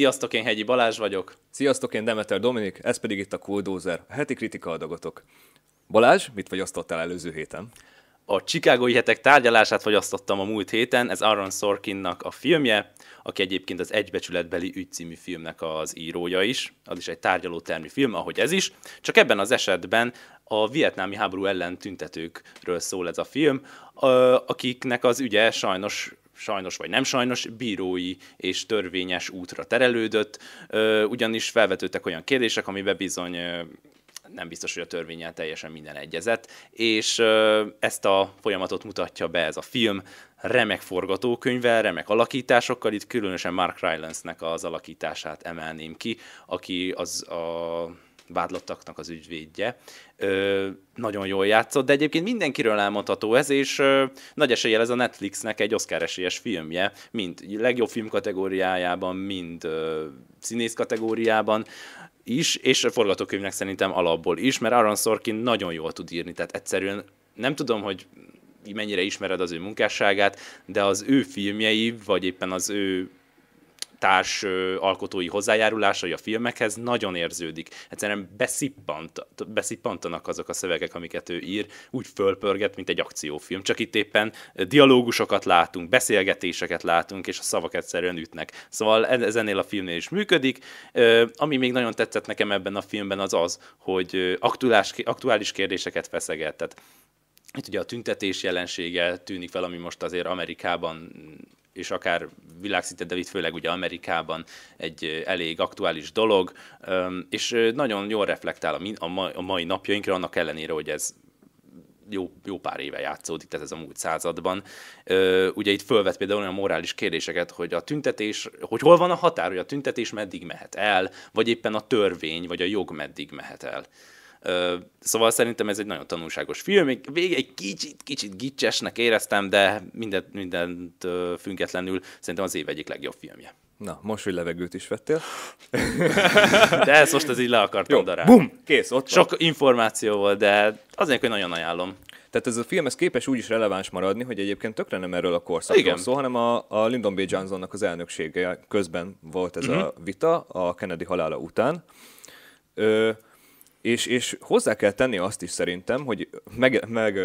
Sziasztok, én Hegyi Balázs vagyok. Sziasztok, én Demeter Dominik, ez pedig itt a Cooldozer, a heti kritika adagotok. Balázs, mit fogyasztottál előző héten? A Chicagói hetek tárgyalását fogyasztottam a múlt héten, ez Aaron Sorkinnak a filmje, aki egyébként az Egybecsületbeli ügy című filmnek az írója is, az is egy tárgyalótermi film, ahogy ez is, csak ebben az esetben a vietnámi háború ellen tüntetőkről szól ez a film, akiknek az ügye sajnos sajnos vagy nem sajnos, bírói és törvényes útra terelődött, ugyanis felvetődtek olyan kérdések, amiben bizony nem biztos, hogy a törvényel teljesen minden egyezett, és ezt a folyamatot mutatja be ez a film, remek forgatókönyvvel, remek alakításokkal, itt különösen Mark Rylance-nek az alakítását emelném ki, aki az a vádlottaknak az ügyvédje. Ö, nagyon jól játszott, de egyébként mindenkiről elmondható ez, és ö, nagy eséllyel ez a Netflixnek egy Oscar esélyes filmje, mind legjobb film kategóriájában, mind ö, színész kategóriában is, és a forgatókönyvnek szerintem alapból is, mert Aaron Sorkin nagyon jól tud írni, tehát egyszerűen nem tudom, hogy mennyire ismered az ő munkásságát, de az ő filmjei, vagy éppen az ő társ alkotói hozzájárulásai a filmekhez nagyon érződik. Egyszerűen beszippant, beszippantanak azok a szövegek, amiket ő ír, úgy fölpörget, mint egy akciófilm. Csak itt éppen dialógusokat látunk, beszélgetéseket látunk, és a szavak egyszerűen ütnek. Szóval ez ennél a filmnél is működik. Ami még nagyon tetszett nekem ebben a filmben az az, hogy aktuális, aktuális kérdéseket feszeget. Tehát itt ugye a tüntetés jelensége tűnik fel, ami most azért Amerikában és akár világszinten, de itt főleg ugye Amerikában egy elég aktuális dolog, és nagyon jól reflektál a mai napjainkra, annak ellenére, hogy ez jó, jó pár éve játszódik, tehát ez a múlt században. Ugye itt fölvet például olyan morális kérdéseket, hogy a tüntetés, hogy hol van a határ, hogy a tüntetés meddig mehet el, vagy éppen a törvény, vagy a jog meddig mehet el. Szóval szerintem ez egy nagyon tanulságos film. Még végig egy kicsit, kicsit gicsesnek éreztem, de mindent, mindent függetlenül szerintem az év egyik legjobb filmje. Na, most, hogy levegőt is vettél. de ezt most ez így le akartam Jó, darálni. Bum, kész, ott Sok van. információ volt, de azért, hogy nagyon ajánlom. Tehát ez a film ez képes úgy is releváns maradni, hogy egyébként tökre nem erről a korszakról szól, hanem a, a Lyndon B. Johnsonnak az elnöksége közben volt ez uh-huh. a vita a Kennedy halála után. Ö, és, és hozzá kell tenni azt is szerintem, hogy meg, meg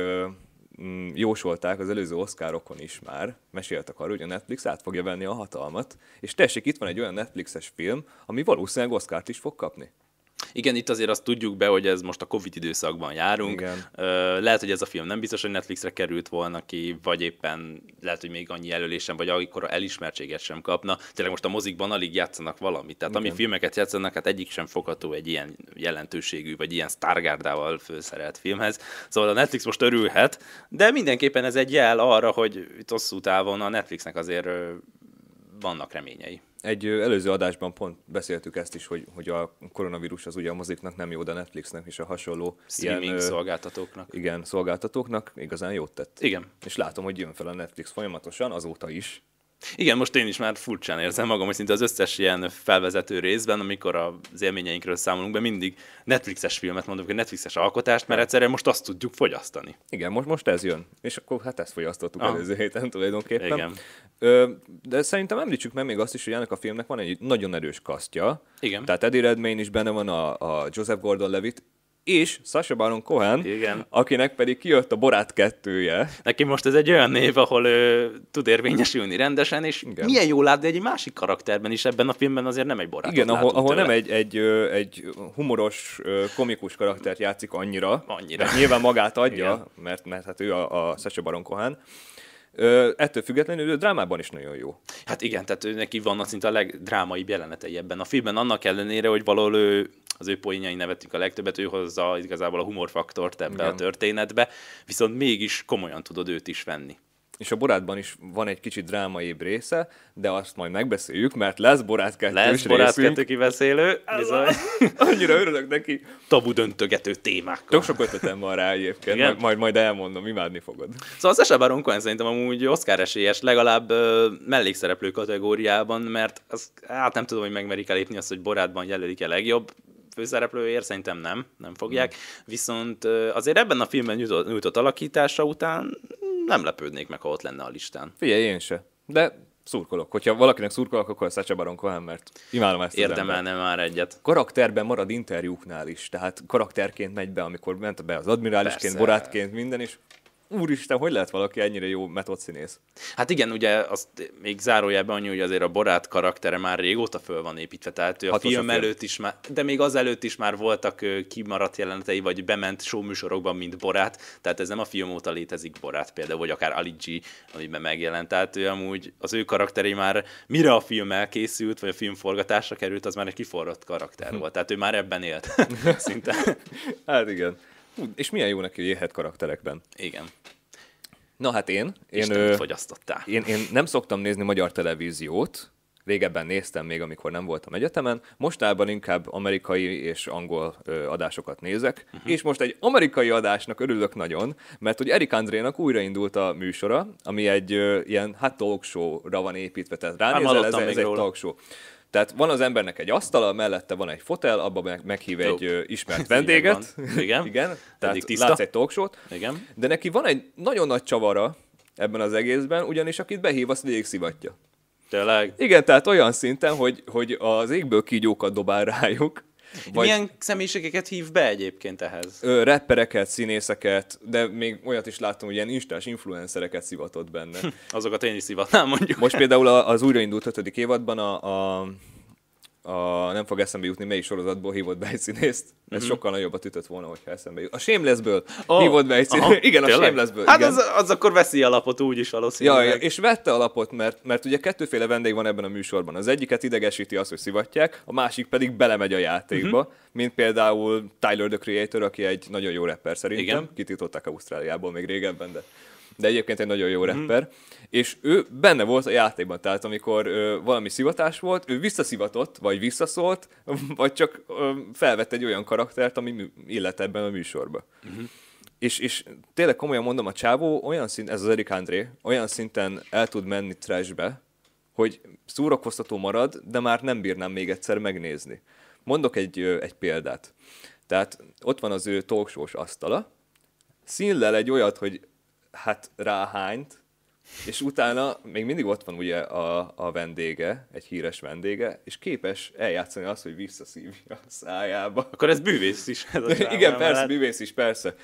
mm, jósolták az előző oszkárokon is már, meséltek arról, hogy a Netflix át fogja venni a hatalmat, és tessék, itt van egy olyan Netflixes film, ami valószínűleg Oscárt is fog kapni. Igen, itt azért azt tudjuk be, hogy ez most a Covid időszakban járunk. Igen. Lehet, hogy ez a film nem biztos, hogy Netflixre került volna ki, vagy éppen lehet, hogy még annyi jelölésen, vagy akkor elismertséget sem kapna. Tényleg most a mozikban alig játszanak valamit. Tehát Igen. ami filmeket játszanak, hát egyik sem fogható egy ilyen jelentőségű, vagy ilyen sztárgárdával főszerelt filmhez. Szóval a Netflix most örülhet, de mindenképpen ez egy jel arra, hogy itt hosszú távon a Netflixnek azért vannak reményei. Egy előző adásban pont beszéltük ezt is, hogy, hogy a koronavírus az ugye a moziknak nem jó, de a Netflixnek és a hasonló streaming ilyen, szolgáltatóknak. Igen, szolgáltatóknak igazán jót tett. Igen. És látom, hogy jön fel a Netflix folyamatosan, azóta is. Igen, most én is már furcsán érzem magam, hogy szinte az összes ilyen felvezető részben, amikor az élményeinkről számolunk be, mindig Netflixes filmet mondok, hogy Netflixes alkotást, mert egyszerűen most azt tudjuk fogyasztani. Igen, most, most ez jön. És akkor hát ezt fogyasztottuk ah. előző héten tulajdonképpen. Igen. Ö, de szerintem említsük meg még azt is, hogy ennek a filmnek van egy nagyon erős kasztja. Igen. Tehát Eddie Redmayne is benne van, a, a Joseph Gordon-Levitt, és Sasha Baron Cohen, Igen. akinek pedig kijött a Borát kettője. Neki most ez egy olyan név, ahol ő tud érvényesülni rendesen, és Igen. milyen jól lát, de egy másik karakterben is ebben a filmben azért nem egy Borát. Igen, ahol, ahol nem egy, egy, egy humoros, komikus karaktert játszik annyira. Annyira. Nyilván magát adja, mert, mert hát ő a, a Sasha Baron Cohen. Ö, ettől függetlenül ő drámában is nagyon jó. Hát igen, tehát ő neki vannak szinte a legdrámaibb jelenetei ebben a filmben, annak ellenére, hogy valahol ő az ő poénjai nevetünk a legtöbbet, ő hozza igazából a humorfaktort ebbe Igen. a történetbe, viszont mégis komolyan tudod őt is venni. És a Borátban is van egy kicsit drámaibb része, de azt majd megbeszéljük, mert lesz Borát kettős Lesz Borát kettő kibeszélő, bizony. Annyira örülök neki. Tabu döntögető témák. Tök sok ötletem van rá egyébként, majd, majd, majd elmondom, imádni fogod. Szóval az Sacha Baron Cohen szerintem amúgy Oscar esélyes, legalább uh, mellékszereplő kategóriában, mert az, hát nem tudom, hogy megmerik elépni azt, hogy Borátban jelölik a legjobb főszereplőért, szerintem nem, nem fogják. Mm. Viszont azért ebben a filmben nyújtott, nyújtott alakítása után nem lepődnék meg, ha ott lenne a listán. Figyelj, én se. De szurkolok. Hogyha valakinek szurkolok, akkor Sacha Baron Cohen, mert imádom ezt Érdemelne már egyet. Karakterben marad interjúknál is, tehát karakterként megy be, amikor ment be az admirálisként, borátként, minden, és úristen, hogy lehet valaki ennyire jó metodszínész? Hát igen, ugye azt még zárójelben annyi, hogy azért a borát karaktere már régóta föl van építve, tehát ő a Hatos film a előtt is már, de még az előtt is már voltak kimaradt jelenetei, vagy bement showműsorokban, mint borát, tehát ez nem a film óta létezik borát például, vagy akár Ali G, amiben megjelent, tehát ő amúgy az ő karakteri már mire a film elkészült, vagy a film forgatásra került, az már egy kiforrott karakter volt, tehát ő már ebben élt szinte. hát igen. És milyen jó neki, hogy élhet karakterekben. Igen. Na hát én... Én, ö, fogyasztottál. Én, én nem szoktam nézni magyar televíziót, régebben néztem még, amikor nem voltam egyetemen, mostában inkább amerikai és angol ö, adásokat nézek, uh-huh. és most egy amerikai adásnak örülök nagyon, mert hogy Erik Andrénak újraindult a műsora, ami egy ö, ilyen hát talk show-ra van építve, tehát ránézel, ez, ez egy talk show. Tehát van az embernek egy asztala, mellette van egy fotel, abban meg, meghív egy ö, ismert vendéget. Igen. Igen. Tehát tiszta. látsz egy talkshow Igen. De neki van egy nagyon nagy csavara ebben az egészben, ugyanis akit behív, azt végig szivatja. Tényleg? Igen, tehát olyan szinten, hogy, hogy az égből kígyókat dobál rájuk, vagy Milyen személyiségeket hív be egyébként ehhez? Ö, rappereket, színészeket, de még olyat is láttam, hogy ilyen instás influencereket szivatott benne. Azokat én is szivatnám, mondjuk. Most például az újraindult ötödik évadban a, a a, nem fog eszembe jutni, melyik sorozatból hívott be egy színészt. Ez mm-hmm. sokkal nagyobbat ütött volna, hogyha eszembe jut. A Shamelessből oh, hívott be egy színészt. Igen, a Shamelessből. Hát igen. Az, az, akkor veszi alapot úgy is valószínűleg. Ja, és vette alapot, mert, mert ugye kettőféle vendég van ebben a műsorban. Az egyiket idegesíti az, hogy szivatják, a másik pedig belemegy a játékba, mm-hmm. mint például Tyler, the Creator, aki egy nagyon jó rapper szerintem. Igen. Kitították Ausztráliából még régebben, de de egyébként egy nagyon jó mm. rapper, és ő benne volt a játékban, tehát amikor ö, valami szivatás volt, ő visszaszivatott, vagy visszaszólt, vagy csak ö, felvett egy olyan karaktert, ami illet ebben a műsorba. Mm-hmm. És, és tényleg komolyan mondom, a csávó olyan szint, ez az Erik André, olyan szinten el tud menni trashbe, hogy szórakoztató marad, de már nem bírnám még egyszer megnézni. Mondok egy, egy példát. Tehát ott van az ő talkshows asztala, színlel egy olyat, hogy hát ráhányt, és utána még mindig ott van ugye a, a vendége, egy híres vendége, és képes eljátszani azt, hogy visszaszívja a szájába. Akkor ez bűvész is. Ez a Igen, persze, hát... bűvész is, persze.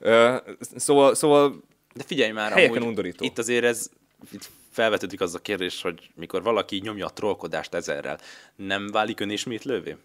Uh, szóval, szóval De figyelj már, helyeken undorító. Itt azért ez, itt felvetődik az a kérdés, hogy mikor valaki nyomja a trollkodást ezerrel, nem válik ön ismétlővé?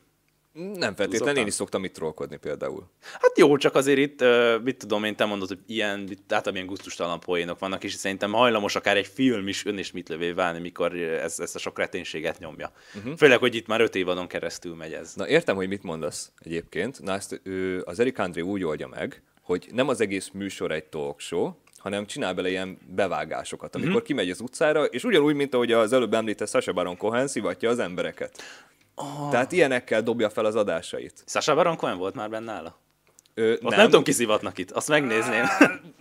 Nem feltétlenül, én is szoktam itt trollkodni például. Hát jó, csak azért itt, mit tudom én, te mondod, hogy ilyen, általában ilyen gusztustalan poénok vannak, és szerintem hajlamos akár egy film is önismétlővé válni, mikor ez, ezt a sok reténséget nyomja. Uh-huh. Főleg, hogy itt már öt évadon keresztül megy ez. Na értem, hogy mit mondasz egyébként. Na ezt ő, az Erik André úgy oldja meg, hogy nem az egész műsor egy talk show, hanem csinál bele ilyen bevágásokat, amikor uh-huh. kimegy az utcára, és ugyanúgy, mint ahogy az előbb említett Sasha Baron Cohen szivatja az embereket. Oh. Tehát ilyenekkel dobja fel az adásait. Sasha Baron Cohen volt már benne nála? Ö, Ott nem. nem tudom, kiszivatnak itt, azt megnézném.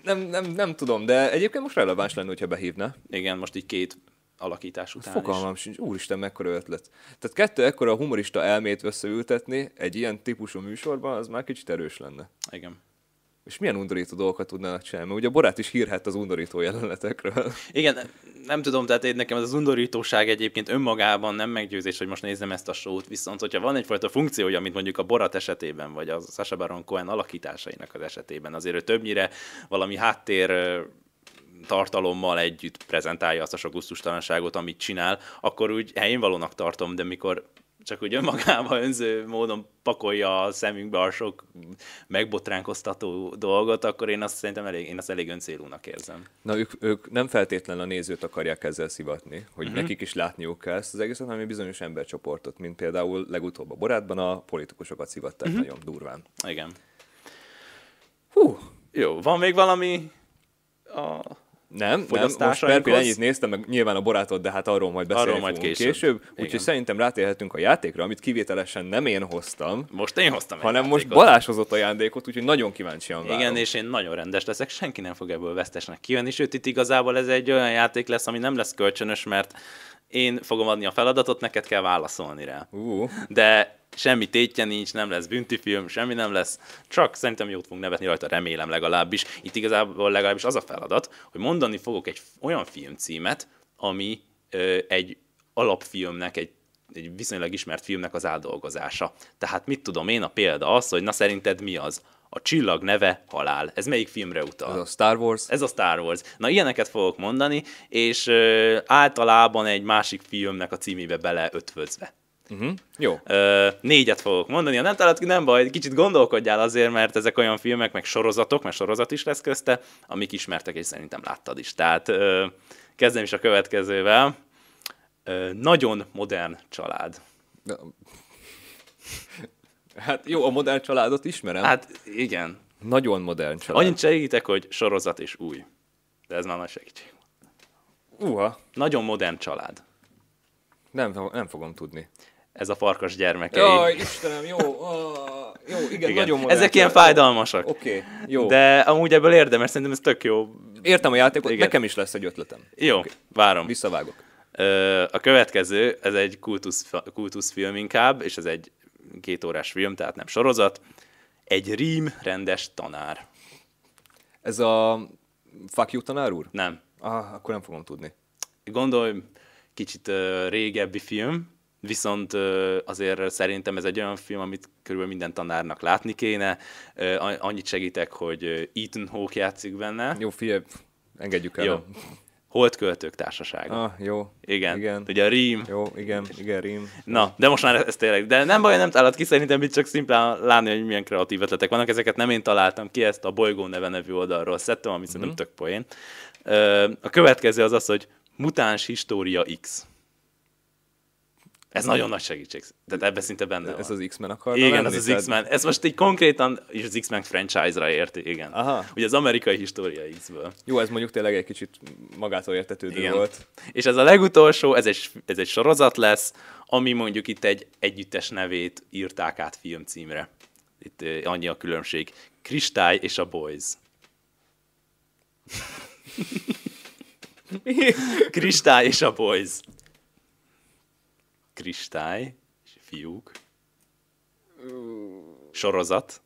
Nem, nem, nem tudom, de egyébként most releváns lenne, hogyha behívna. Igen, most így két alakítás után Fogalmam sincs, úristen, mekkora ötlet. Tehát kettő ekkora humorista elmét összeültetni egy ilyen típusú műsorban, az már kicsit erős lenne. Igen. És milyen undorító dolgokat tudnának csinálni? Mert ugye a Borát is hírhet az undorító jelenetekről. Igen, nem tudom, tehát én nekem az undorítóság egyébként önmagában nem meggyőzés, hogy most nézem ezt a sót, viszont hogyha van egyfajta funkciója, mint mondjuk a Borat esetében, vagy a Sasha Baron Cohen alakításainak az esetében, azért ő többnyire valami háttér tartalommal együtt prezentálja azt a sok gusztustalanságot, amit csinál, akkor úgy helyén valónak tartom, de mikor csak úgy önmagában önző módon pakolja a szemünkbe a sok megbotránkoztató dolgot, akkor én azt szerintem elég, én azt elég öncélúnak érzem. Na, ők, ők nem feltétlen a nézőt akarják ezzel szivatni, hogy uh-huh. nekik is látniuk kell ezt az egészet, hanem egy bizonyos embercsoportot, mint például legutóbb a borátban a politikusokat szivatták uh-huh. nagyon durván. Igen. Hú. Jó, van még valami a nem, nem, most per ennyit néztem, meg nyilván a barátot, de hát arról majd beszélünk arról majd később. később úgyhogy szerintem rátérhetünk a játékra, amit kivételesen nem én hoztam. Most én hoztam Hanem most Balázs hozott ajándékot, úgyhogy nagyon kíváncsian várom. Igen, és én nagyon rendes leszek, senki nem fog ebből vesztesnek kijönni, sőt itt igazából ez egy olyan játék lesz, ami nem lesz kölcsönös, mert én fogom adni a feladatot, neked kell válaszolni rá. Uh. De semmi tétje nincs, nem lesz büntifilm, semmi nem lesz, csak szerintem jót fogunk nevetni rajta, remélem legalábbis. Itt igazából legalábbis az a feladat, hogy mondani fogok egy olyan filmcímet, ami egy alapfilmnek, egy egy viszonylag ismert filmnek az áldolgozása. Tehát mit tudom én, a példa az, hogy na szerinted mi az? A csillag neve halál. Ez melyik filmre utal? Ez a Star Wars. Ez a Star Wars. Na ilyeneket fogok mondani, és ö, általában egy másik filmnek a címébe beleötvözve. Uh-huh. Jó. Ö, négyet fogok mondani, ha nem találod ki, nem baj, kicsit gondolkodjál azért, mert ezek olyan filmek, meg sorozatok, mert sorozat is lesz közte, amik ismertek, és szerintem láttad is. Tehát ö, kezdem is a következővel. Ö, nagyon modern család. Hát jó, a modern családot ismerem. Hát igen. Nagyon modern család. Annyit segítek, hogy sorozat és új. De ez már nagy segítség. Uha, Nagyon modern család. nem, nem fogom tudni. Ez a farkas gyermekei. Jaj, Istenem, jó, ah, jó, igen, Igen. nagyon modern Ezek ilyen fájdalmasak. Oké, jó. De amúgy ebből érdemes, szerintem ez tök jó. Értem a játékot, Igen. nekem is lesz egy ötletem. Jó, Oké. várom. Visszavágok. A következő, ez egy kultusz, kultuszfilm inkább, és ez egy két órás film, tehát nem sorozat. Egy rím rendes tanár. Ez a Fuck you, tanár úr? Nem. Ah, akkor nem fogom tudni. Gondolj, kicsit ö, régebbi film, viszont azért szerintem ez egy olyan film, amit körülbelül minden tanárnak látni kéne. Annyit segítek, hogy Ethan Hawke játszik benne. Jó, figyelj, engedjük el. Jó. Holdköltők társasága. Ah, jó. Igen. Igen. Ugye a rím. Jó, igen, igen, rím. Na, de most már ez tényleg. De nem baj, nem találod ki, szerintem itt csak szimplán látni, hogy milyen kreatív ötletek vannak. Ezeket nem én találtam ki, ezt a Bolygó neve nevű oldalról szedtem, ami szerintem Mhm. tök poén. A következő az az, hogy Mutáns História X. Ez nagyon nagy segítség. Tehát ebben szinte benne Ez van. az X-Men akar. Igen, ez az X-Men. Ez most így konkrétan is az X-Men franchise-ra érti, igen. Aha. Ugye az amerikai história X-ből. Jó, ez mondjuk tényleg egy kicsit magától értetődő Igen. volt. És ez a legutolsó, ez egy, ez egy sorozat lesz, ami mondjuk itt egy együttes nevét írták át filmcímre. Itt eh, annyi a különbség. Kristály és a Boys. Kristály és a Boys. Kristály és fiúk. Sorozat.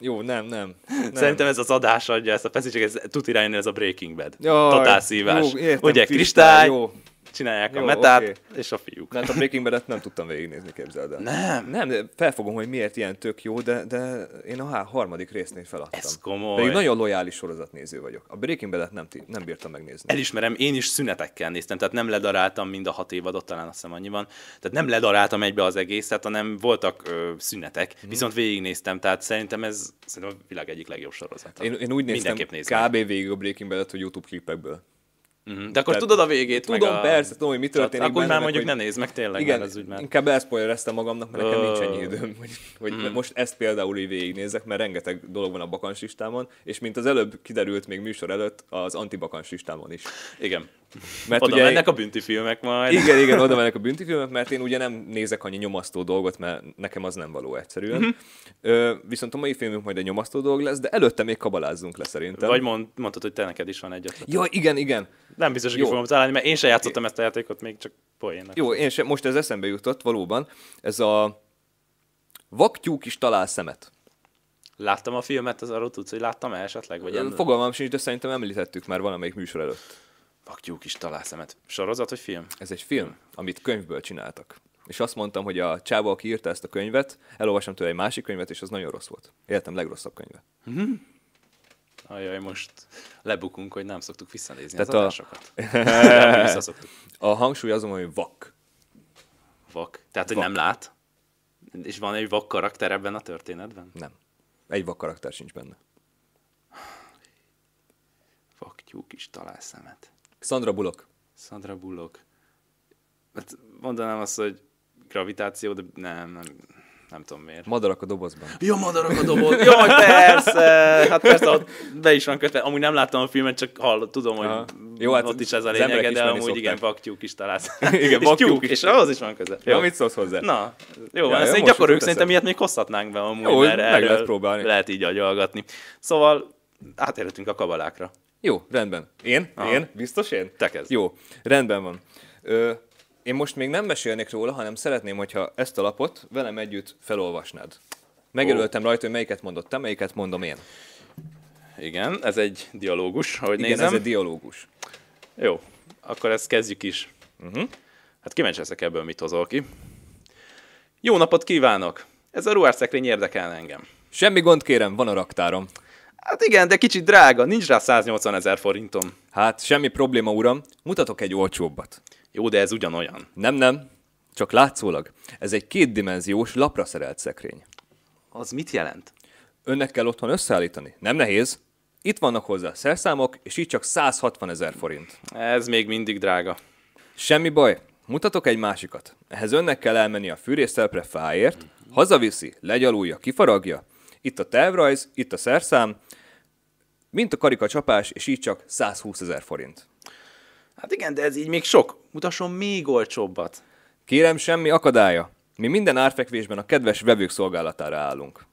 Jó, nem, nem. nem. Szerintem ez az adás adja ezt a feszültséget, ez tuti rájönni, ez a Breaking Bad. Jaj, Totál szívás. jó, értem, Ugye kristály, kristály, jó. Csinálják a Jó, metát, oké. és a fiúk. Nem, a Breaking Bad-et nem tudtam végignézni, képzeld el. Nem. Nem, de felfogom, hogy miért ilyen tök jó, de, de én a harmadik résznél feladtam. Ez komoly. Pedig nagyon lojális sorozatnéző vagyok. A Breaking Bad-et nem, nem bírtam megnézni. Elismerem, én is szünetekkel néztem, tehát nem ledaráltam mind a hat évadot, talán azt hiszem annyi van. Tehát nem ledaráltam egybe az egészet, hanem voltak ö, szünetek, Mhm. viszont végignéztem, tehát szerintem ez szerintem a világ egyik legjobb sorozata. Én, én úgy néztem kb. végig a Breaking Bad-et, hogy YouTube klipekből. Mhm. De akkor Tehát- tudod a végét, Tudom, meg a... persze, tudom, hogy mi történik Tehát Akkor már mondjuk hogy- ne nézd meg tényleg, Igen, úgy már... inkább elspoilereztem magamnak, mert nekem nincs ennyi időm, hogy, hogy Mhm. most ezt például így végignézek, mert rengeteg dolog van a bakancslistámon, és mint az előbb kiderült még műsor előtt, az antibakancslistámon is. Igen. Mert Oda ugye- mennek a büntifilmek majd. Igen, igen, oda mennek a büntifilmek, mert én ugye nem nézek annyi nyomasztó dolgot, mert nekem az nem való egyszerűen. Mhm. Ö, viszont a mai filmünk majd egy nyomasztó dolog lesz, de előtte még kabalázzunk le szerintem. Vagy mond, mondtad, hogy te neked is van egy ötlet. Ja, igen, igen. Nem biztos, hogy fogom találni, mert én sem játszottam ezt a játékot, még csak poénnak. Jó, én sem, most ez eszembe jutott, valóban. Ez a vaktyúk is talál szemet. Láttam a filmet, az arról tudsz, hogy láttam -e esetleg? Vagy Fogalmam sincs, de szerintem említettük már valamelyik műsor előtt. Vaktyúk is talál szemet. Sorozat vagy film? Ez egy film, amit könyvből csináltak. És azt mondtam, hogy a csáva, aki írta ezt a könyvet, elolvastam tőle egy másik könyvet, és az nagyon rossz volt. Életem legrosszabb könyve. Ajaj, most lebukunk, hogy nem szoktuk visszanézni Tehát az a- adásokat. A hangsúly azon, hogy vak. Vak. Tehát, hogy Vak. nem lát? És van egy vak karakter ebben a történetben? Nem. Egy vak karakter sincs benne. Vaktyúk is talál szemet. Sandra Bullock. Sandra Bullock. Hát mondanám azt, hogy gravitáció, de nem, nem, nem tudom miért. Madarak a dobozban. Jó, madarak a doboz. Jaj, persze! Hát persze, ott be is van kötve. Amúgy nem láttam a filmet, csak hallott, tudom, hogy Aha. Jó, Jó, hát ott is ez a az lényege, de amúgy igen, szokták. vaktyúk is találsz. Igen, és tyúk, is. és ahhoz is van köze. Ja, mit szólsz hozzá? Na, jó, Ja, van, ezt jó, most gyakoroljuk, szerintem ilyet még hozhatnánk be amúgy, Jó, mert meg lehet próbálni. Lehet így agyalgatni. Szóval átérhetünk a kabalákra. Jó, rendben. Én? Aha. Én? Biztos én? Te kezd. Jó, rendben van. Ö, én most még nem mesélnék róla, hanem szeretném, hogyha ezt a lapot velem együtt felolvasnád. Megjelöltem rajta, hogy melyiket mondott te, melyiket mondom én. Igen, ez egy dialógus, ahogy Igen, nézem. ez egy dialógus. Jó. akkor ezt kezdjük is. Uh-huh. Hát kíváncsi leszek ebből, mit hozol ki. Jó napot kívánok! Ez a ruhásszekrény érdekel engem. Semmi gond kérem, van a raktárom. Hát igen, de kicsit drága, nincs rá 180 ezer forintom. Hát semmi probléma, uram, mutatok egy olcsóbbat. Jó, de ez ugyanolyan. Nem, nem, csak látszólag. Ez egy kétdimenziós, lapra szerelt szekrény. Az mit jelent? Önnek kell otthon összeállítani. Nem nehéz. Itt vannak hozzá szerszámok, és így csak 160 ezer forint. Ez még mindig drága. Semmi baj, mutatok egy másikat. Ehhez önnek kell elmenni a fűrésztelepre fáért, hazaviszi, legyalulja, kifaragja. Itt a tervrajz, itt a szerszám, mint a karika csapás, és így csak 120 ezer forint. Hát igen, de ez így még sok. Mutasson még olcsóbbat. Kérem, semmi akadálya. Mi minden árfekvésben a kedves vevők szolgálatára állunk.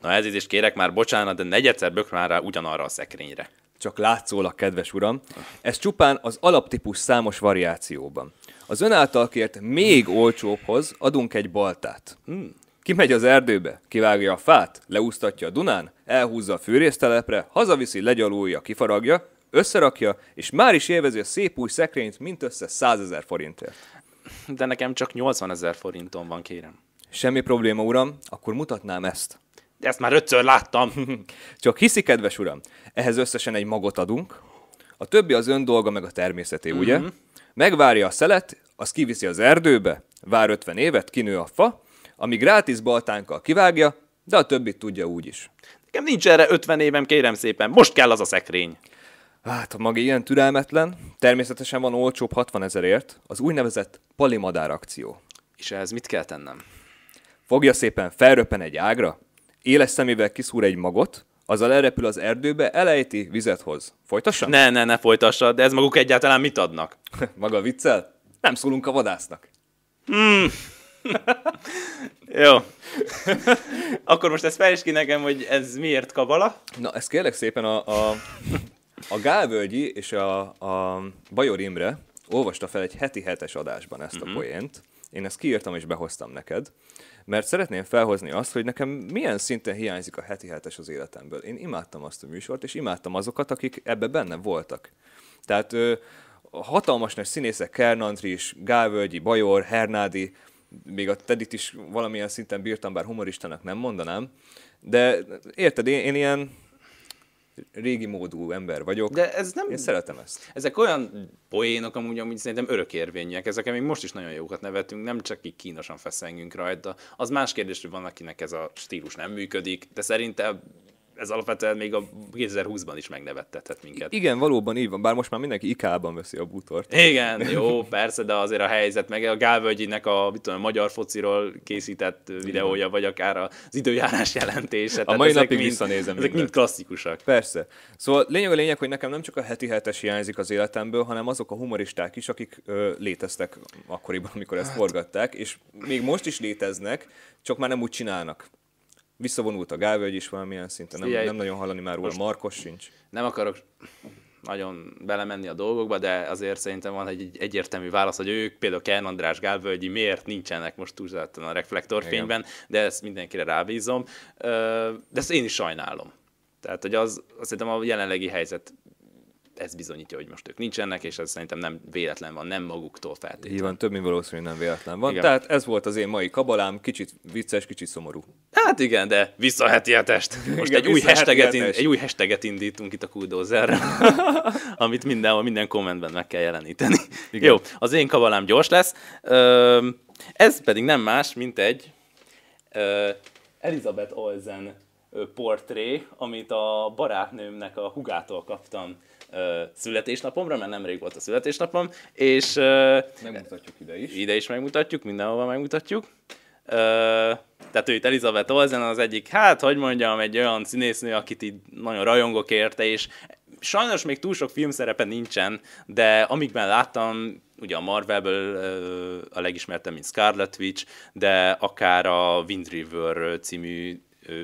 Na ez is kérek már bocsánat, de negyedszer bök már rá ugyanarra a szekrényre. Csak látszólag, kedves uram, ez csupán az alaptípus számos variációban. Az ön által kért még olcsóbbhoz adunk egy baltát. Hmm. Kimegy az erdőbe, kivágja a fát, leúsztatja a Dunán, elhúzza a fűrésztelepre, hazaviszi, legyalulja, kifaragja, összerakja, és már is élvezi a szép új szekrényt mindössze 100 ezer forintért. De nekem csak 80 ezer forinton van, kérem. Semmi probléma, uram, akkor mutatnám ezt. De ezt már ötször láttam. Csak hiszi, kedves uram, ehhez összesen egy magot adunk, a többi az ön dolga meg a természeté, mm-hmm. ugye? Megvárja a szelet, az kiviszi az erdőbe, vár 50 évet, kinő a fa, amíg gratis baltánkkal kivágja, de a többit tudja úgy is. Nekem nincs erre 50 évem, kérem szépen, most kell az a szekrény. Hát, a maga ilyen türelmetlen, természetesen van olcsóbb 60 ezerért, az úgynevezett palimadár akció. És ehhez mit kell tennem? Fogja szépen, felröppen egy ágra, éles szemével kiszúr egy magot, azzal elrepül az erdőbe, elejti, vizet hoz. Folytassa? Ne, ne, ne folytassa, de ez maguk egyáltalán mit adnak? Maga viccel? Nem szólunk a vadásznak. Hmm. Jó. Akkor most ezt fejtsd ki nekem, hogy ez miért kabala? Na, ezt kérlek szépen a, a, a Gálvölgyi és a, a Bajor Imre olvasta fel egy heti hetes adásban ezt uh-huh. a mhm. poént. Én ezt kiírtam és behoztam neked mert szeretném felhozni azt, hogy nekem milyen szinten hiányzik a heti hetes az életemből. Én imádtam azt a műsort, és imádtam azokat, akik ebbe benne voltak. Tehát ö, hatalmas nagy színészek, Kernandris, Gálvölgyi, Bajor, Hernádi, még a Tedit is valamilyen szinten bírtam, bár humoristának nem mondanám, de érted, én, én ilyen régi módú ember vagyok. De ez nem... Én szeretem ezt. Ezek olyan poénok amúgy, amúgy szerintem örökérvények. Ezek még most is nagyon jókat nevetünk, nem csak így kínosan feszengünk rajta. Az más kérdés, hogy van, akinek ez a stílus nem működik, de szerintem ez alapvetően még a 2020-ban is megnevettethet minket. Igen, valóban így van, bár most már mindenki ikában veszi a bútort. Igen, jó, persze, de azért a helyzet, meg a Gálvölgyinek a, mit tudom, a magyar fociról készített videója, vagy akár az időjárás jelentése. A mai napig mind, visszanézem. Ezek mind klasszikusak. Persze. Szóval lényeg a lényeg, hogy nekem nem csak a heti hetes hiányzik az életemből, hanem azok a humoristák is, akik ö, léteztek akkoriban, amikor ezt hát. forgatták, és még most is léteznek, csak már nem úgy csinálnak. Visszavonult a Gávölgy is valamilyen szinten, nem, nem nagyon hallani már róla, Markos sincs. Nem akarok nagyon belemenni a dolgokba, de azért szerintem van egy egyértelmű válasz, hogy ők, például Kern András Gálvölgyi miért nincsenek most túlzottan a reflektorfényben, Igen. de ezt mindenkire rábízom. De ezt én is sajnálom. Tehát, hogy az, azt szerintem a jelenlegi helyzet ez bizonyítja, hogy most ők nincsenek, és ez szerintem nem véletlen van, nem maguktól feltétlenül. Így van, több mint valószínű, nem véletlen van. Igen. Tehát ez volt az én mai kabalám, kicsit vicces, kicsit szomorú. Hát igen, de vissza heti hetest. Most igen, egy, új hashtaget ind- egy új hashtaget indítunk itt a Kuldózerre, amit mindenhol, minden kommentben meg kell jeleníteni. Igen. Jó, az én kabalám gyors lesz. Ez pedig nem más, mint egy Elizabeth Olsen portré, amit a barátnőmnek a hugától kaptam születésnapomra, mert nemrég volt a születésnapom, és... megmutatjuk ide is. Ide is megmutatjuk, mindenhova megmutatjuk. Tehát ő itt Elizabeth Olsen az egyik, hát, hogy mondjam, egy olyan színésznő, akit így nagyon rajongok érte, és sajnos még túl sok filmszerepe nincsen, de amikben láttam, ugye a Marvelből a legismertebb, mint Scarlet Witch, de akár a Wind River című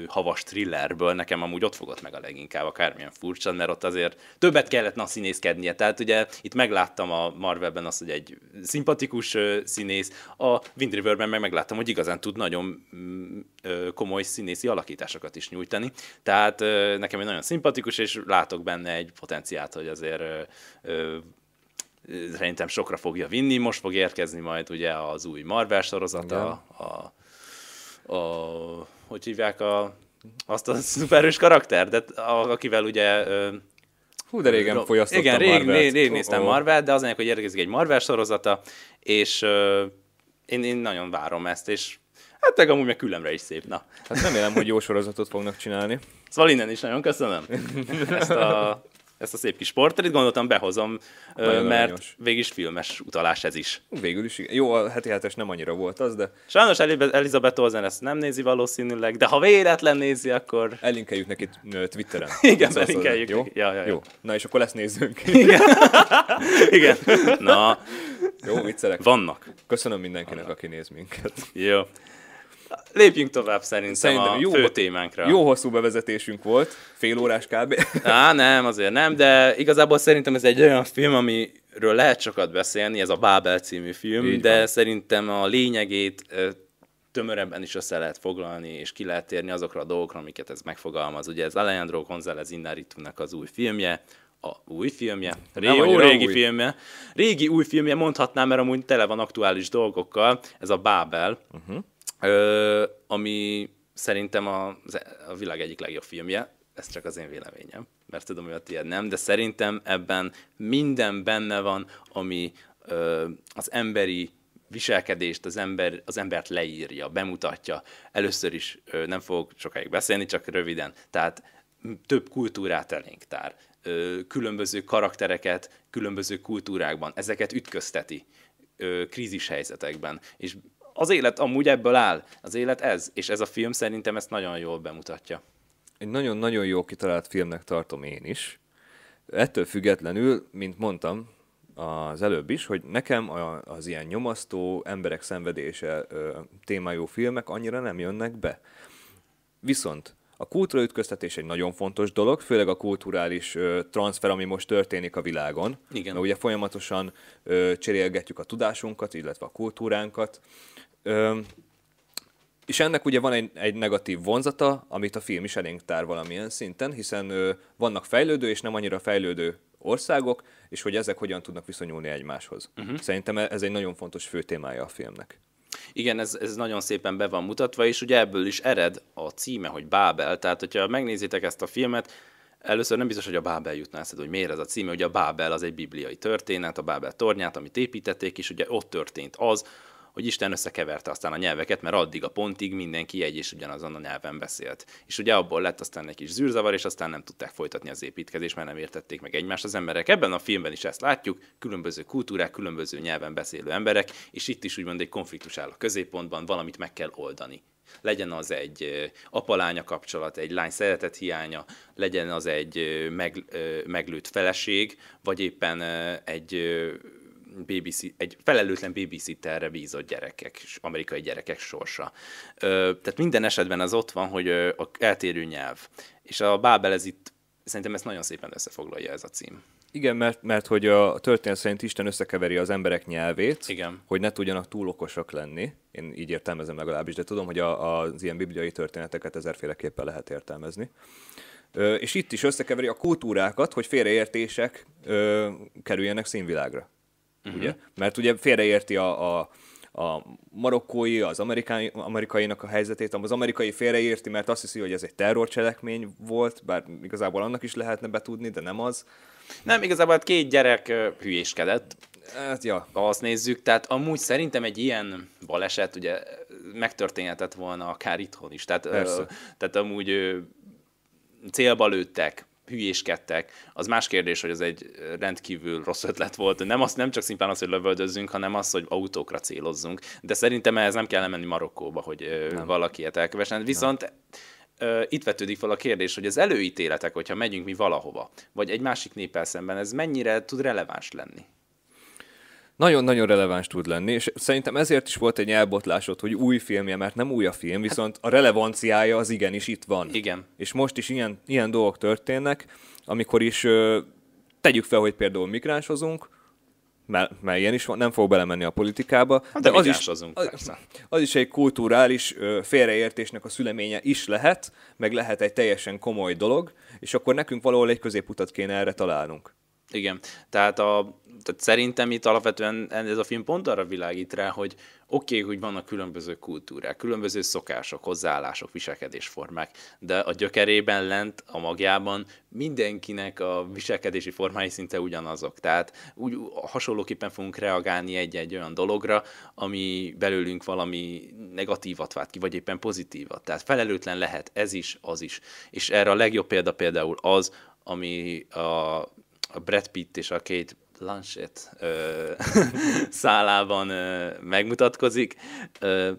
havas thrillerből nekem amúgy ott fogott meg a leginkább, akármilyen furcsa, mert ott azért többet kellett na színészkednie. Tehát ugye itt megláttam a Marvelben azt, hogy egy szimpatikus színész, a Wind Riverben meg megláttam, hogy igazán tud nagyon mm, komoly színészi alakításokat is nyújtani. Tehát nekem egy nagyon szimpatikus, és látok benne egy potenciált, hogy azért szerintem sokra fogja vinni. Most fog érkezni majd ugye az új Marvel sorozata, a, a, a, hogy hívják a, azt a szuperős karakter, de a, akivel ugye Hú, de régen fogyasztottam Igen, rég, rég, rég néztem oh, oh. Marvel, de az hogy érkezik egy Marvel sorozata, és uh, én, én nagyon várom ezt, és hát meg amúgy meg különre is szép, na. Hát remélem, hogy jó sorozatot fognak csinálni. Szóval innen is nagyon köszönöm ezt a ezt a szép kis portrét, gondoltam behozom, Nagyon mert aranyos. végig filmes utalás ez is. Végül is, jó, a heti hetes nem annyira volt az, de... Sajnos Elizabeth Olsen ezt nem nézi valószínűleg, de ha véletlen nézi, akkor... Elinkeljük neki Twitteren. Igen, elinkeljük. Jó? Ja, ja, jó. jó. Na és akkor lesz nézzünk. Igen. Igen. Na. Jó, viccelek. Vannak. Köszönöm mindenkinek, Vannak. aki néz minket. Jó. Lépjünk tovább szerintem, szerintem a jó, fő témánkra. Jó hosszú bevezetésünk volt, fél órás kb. Á, nem, azért nem, de igazából szerintem ez egy olyan film, amiről lehet sokat beszélni, ez a Bábel című film, Így de van. szerintem a lényegét tömörebben is össze lehet foglalni, és ki lehet térni azokra a dolgokra, amiket ez megfogalmaz. Ugye ez Alejandro González Iñárritu-nak az új filmje, a új filmje, Ré, jó régi új. filmje. Régi új filmje, mondhatnám, mert amúgy tele van aktuális dolgokkal, ez a Bábel. Uh-huh Ö, ami szerintem a, a világ egyik legjobb filmje, ez csak az én véleményem, mert tudom, hogy a tiéd nem, de szerintem ebben minden benne van, ami ö, az emberi viselkedést, az, ember, az embert leírja, bemutatja. Először is ö, nem fogok sokáig beszélni, csak röviden. Tehát több kultúrát elénk tár, ö, különböző karaktereket különböző kultúrákban, ezeket ütközteti ö, krízis helyzetekben, és az élet amúgy ebből áll. Az élet ez, és ez a film szerintem ezt nagyon jól bemutatja. Egy nagyon-nagyon jó kitalált filmnek tartom én is. Ettől függetlenül, mint mondtam az előbb is, hogy nekem az ilyen nyomasztó, emberek szenvedése témájú filmek annyira nem jönnek be. Viszont a kultúraütköztetés egy nagyon fontos dolog, főleg a kulturális ö, transfer, ami most történik a világon. Igen. Mert ugye folyamatosan ö, cserélgetjük a tudásunkat, illetve a kultúránkat. Ö, és ennek ugye van egy, egy negatív vonzata, amit a film is elénk tár valamilyen szinten, hiszen ö, vannak fejlődő és nem annyira fejlődő országok, és hogy ezek hogyan tudnak viszonyulni egymáshoz. Uh-huh. Szerintem ez egy nagyon fontos fő témája a filmnek. Igen, ez, ez nagyon szépen be van mutatva, és ugye ebből is ered a címe, hogy Bábel. Tehát, hogyha megnézitek ezt a filmet, először nem biztos, hogy a Bábel jutna eszedbe, hogy miért ez a címe. Ugye a Bábel az egy bibliai történet, a Bábel tornyát, amit építették, és ugye ott történt az, hogy Isten összekeverte aztán a nyelveket, mert addig a pontig mindenki egy és ugyanazon a nyelven beszélt. És ugye abból lett aztán egy kis zűrzavar, és aztán nem tudták folytatni az építkezést, mert nem értették meg egymást az emberek. Ebben a filmben is ezt látjuk, különböző kultúrák, különböző nyelven beszélő emberek, és itt is úgymond egy konfliktus áll a középpontban, valamit meg kell oldani legyen az egy apalánya kapcsolat, egy lány szeretet hiánya, legyen az egy meg, meglőtt feleség, vagy éppen egy BBC, egy felelőtlen babysitterre bízott gyerekek, amerikai gyerekek sorsa. Tehát minden esetben az ott van, hogy a eltérő nyelv. És a Bábel ez itt, szerintem ezt nagyon szépen összefoglalja ez a cím. Igen, mert, mert hogy a történet szerint Isten összekeveri az emberek nyelvét, Igen. hogy ne tudjanak túl okosak lenni. Én így értelmezem legalábbis, de tudom, hogy a, az ilyen bibliai történeteket ezerféleképpen lehet értelmezni. Ö, és itt is összekeveri a kultúrákat, hogy félreértések ö, kerüljenek színvilágra uh-huh. ugye? Mert ugye félreérti a, a, a marokkói, az amerikai, amerikainak a helyzetét, az amerikai félreérti, mert azt hiszi, hogy ez egy terrorcselekmény volt, bár igazából annak is lehetne betudni, de nem az. Nem, igazából hát két gyerek hülyéskedett. Hát, ja. Ha azt nézzük, tehát amúgy szerintem egy ilyen baleset ugye megtörténhetett volna akár itthon is. Tehát, Persze. tehát amúgy célba lőttek, hülyéskedtek, az más kérdés, hogy az egy rendkívül rossz ötlet volt. Nem, az, nem csak szimplán az, hogy lövöldözzünk, hanem az, hogy autókra célozzunk. De szerintem ehhez nem kell menni Marokkóba, hogy nem. valaki ilyet elkövessen. Viszont nem. itt vetődik fel a kérdés, hogy az előítéletek, hogyha megyünk mi valahova, vagy egy másik néppel szemben, ez mennyire tud releváns lenni? Nagyon-nagyon releváns tud lenni, és szerintem ezért is volt egy elbotlásod, hogy új filmje, mert nem új a film, viszont a relevanciája az igenis itt van. Igen. És most is ilyen, ilyen dolgok történnek, amikor is tegyük fel, hogy például migránshozunk, mert, mert ilyen is van, nem fog belemenni a politikába. Hát de, de az, is, az, az is egy kulturális félreértésnek a szüleménye is lehet, meg lehet egy teljesen komoly dolog, és akkor nekünk valahol egy középutat kéne erre találnunk. Igen, tehát, a, tehát szerintem itt alapvetően ez a film pont arra világít rá, hogy oké, okay, hogy vannak különböző kultúrák, különböző szokások, hozzáállások, viselkedésformák, de a gyökerében lent, a magjában mindenkinek a viselkedési formái szinte ugyanazok. Tehát úgy hasonlóképpen fogunk reagálni egy-egy olyan dologra, ami belőlünk valami negatívat vált ki, vagy éppen pozitívat. Tehát felelőtlen lehet ez is, az is. És erre a legjobb példa például az, ami a, a Brad Pitt és a Kate Blanchett ö, szálában ö, megmutatkozik, ö,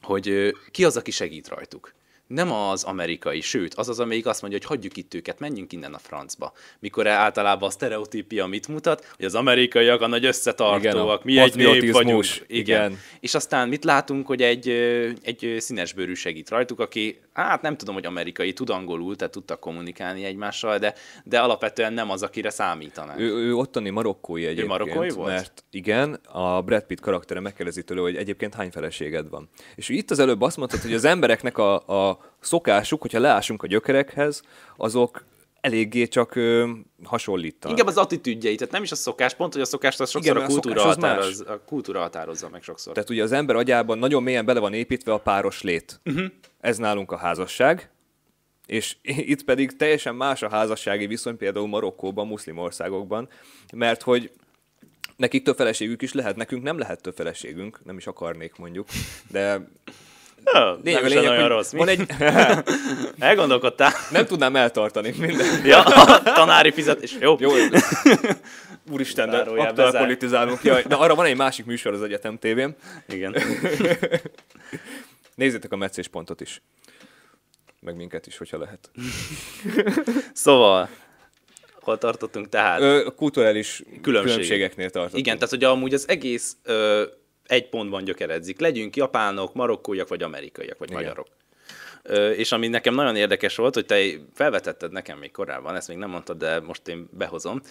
hogy ö, ki az, aki segít rajtuk nem az amerikai, sőt, az az, amelyik azt mondja, hogy hagyjuk itt őket, menjünk innen a francba. Mikor általában a sztereotípia mit mutat, hogy az amerikaiak a nagy összetartóak, mi egy nép vagyunk. Igen. igen. És aztán mit látunk, hogy egy, egy színesbőrű segít rajtuk, aki, hát nem tudom, hogy amerikai, tud angolul, tehát tudtak kommunikálni egymással, de, de alapvetően nem az, akire számítanak. Ő, ő ottani marokkói egyébként. Ő marokkói volt? Mert igen, a Brad Pitt karaktere megkérdezi tőle, hogy egyébként hány feleséged van. És itt az előbb azt mondtad, hogy az embereknek a, a szokásuk, hogyha leásunk a gyökerekhez, azok eléggé csak ö, hasonlítanak. Inkább az attitűdjei, tehát nem is a szokás, pont, hogy a szokást az sokszor Igen, a, kultúra a, határoz, a kultúra határozza meg sokszor. Tehát ugye az ember agyában nagyon mélyen bele van építve a páros lét. Uh-huh. Ez nálunk a házasság, és itt pedig teljesen más a házassági viszony, például Marokkóban, muszlim országokban, mert hogy nekik több feleségük is lehet, nekünk nem lehet több feleségünk, nem is akarnék mondjuk, de Ja, lényeg, nem lényeg, olyan rossz. Mi? Van egy... Elgondolkodtál? Nem tudnám eltartani minden. ja, a tanári fizetés. Jó. Jó. Úristen, de aktuál politizálunk. Jaj, de arra van egy másik műsor az Egyetem tévén. Igen. Nézzétek a meccéspontot is. Meg minket is, hogyha lehet. szóval, hol tartottunk tehát? Ö, kulturális Különbség. különbségeknél tartottunk. Igen, tehát hogy amúgy az egész ö, egy pontban gyökeredzik. Legyünk japánok, marokkóiak, vagy amerikaiak, vagy Igen. magyarok. Ö, és ami nekem nagyon érdekes volt, hogy te felvetetted nekem még korábban, ezt még nem mondtad, de most én behozom,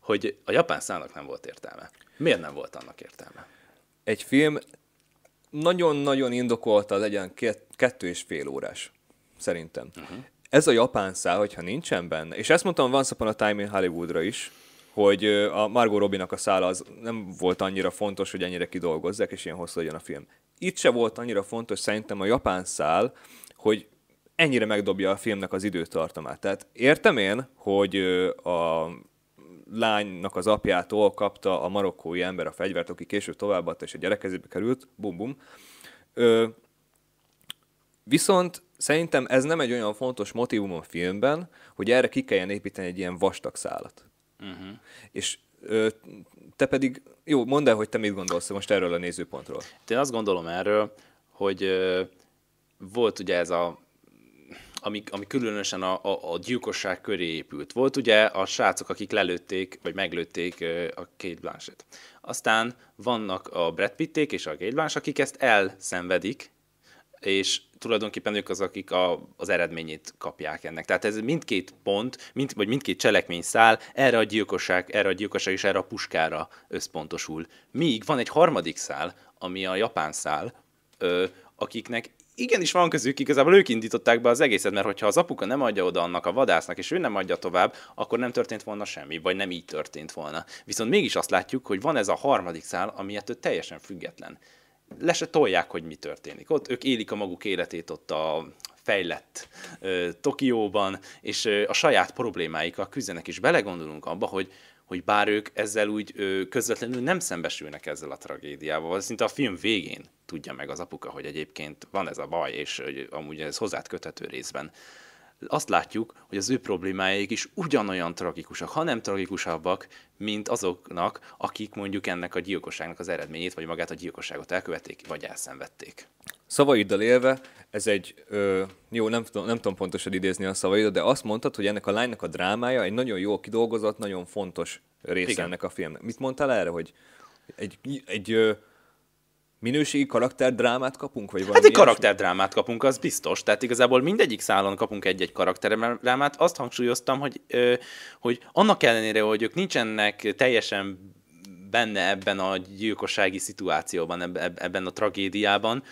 hogy a japán szának nem volt értelme. Miért nem volt annak értelme? Egy film nagyon-nagyon indokolta legyen kettő és fél órás, szerintem. Uh-huh. Ez a japán szál, hogyha nincsen benne, és ezt mondtam Once Upon a Time in Hollywoodra is, hogy a Margot Robbie-nak a szála az nem volt annyira fontos, hogy ennyire kidolgozzák, és ilyen hosszú legyen a film. Itt se volt annyira fontos szerintem a japán szál, hogy ennyire megdobja a filmnek az időtartamát. Tehát értem én, hogy a lánynak az apjától kapta a marokkói ember a fegyvert, aki később továbbadta, és a gyerekezébe került, bum bum. Ö, viszont szerintem ez nem egy olyan fontos motivum a filmben, hogy erre ki kelljen építeni egy ilyen vastag szálat. Uh-huh. És ö, te pedig, jó, mondd el, hogy te mit gondolsz most erről a nézőpontról. Én azt gondolom erről, hogy ö, volt ugye ez a ami, ami különösen a, a, a gyilkosság köré épült. Volt ugye a srácok, akik lelőtték, vagy meglőtték a Kate Blanchett. Aztán vannak a Brad Pitték és a Kate Blanchett, akik ezt elszenvedik, és tulajdonképpen ők az, akik a, az eredményét kapják ennek. Tehát ez mindkét pont, mind, vagy mindkét cselekmény szál erre a gyilkosság, erre a gyilkosság és erre a puskára összpontosul. Míg van egy harmadik szál, ami a japán szál, ö, akiknek igenis van közük, igazából ők indították be az egészet, mert hogyha az apuka nem adja oda annak a vadásznak, és ő nem adja tovább, akkor nem történt volna semmi, vagy nem így történt volna. Viszont mégis azt látjuk, hogy van ez a harmadik szál, ami ettől teljesen független le se tolják, hogy mi történik. Ott ők élik a maguk életét ott a fejlett ö, Tokióban, és ö, a saját problémáikkal küzdenek, és belegondolunk abba, hogy, hogy bár ők ezzel úgy ö, közvetlenül nem szembesülnek ezzel a tragédiával, szinte a film végén tudja meg az apuka, hogy egyébként van ez a baj, és hogy amúgy ez hozzád köthető részben azt látjuk, hogy az ő problémáik is ugyanolyan tragikusak, ha nem tragikusabbak, mint azoknak, akik mondjuk ennek a gyilkosságnak az eredményét, vagy magát a gyilkosságot elkövették, vagy elszenvedték. Szavaiddal élve, ez egy, ö, jó, nem tudom, nem tudom pontosan idézni a szavaidat, de azt mondtad, hogy ennek a lánynak a drámája egy nagyon jó kidolgozott, nagyon fontos része Igen. ennek a filmnek. Mit mondtál erre, hogy egy, egy ö, minőségi karakterdrámát kapunk? Vagy hát egy karakterdrámát kapunk, az biztos. Tehát igazából mindegyik szálon kapunk egy-egy karakterdrámát. Azt hangsúlyoztam, hogy, hogy annak ellenére, hogy ők nincsenek teljesen benne ebben a gyilkossági szituációban, ebben a tragédiában,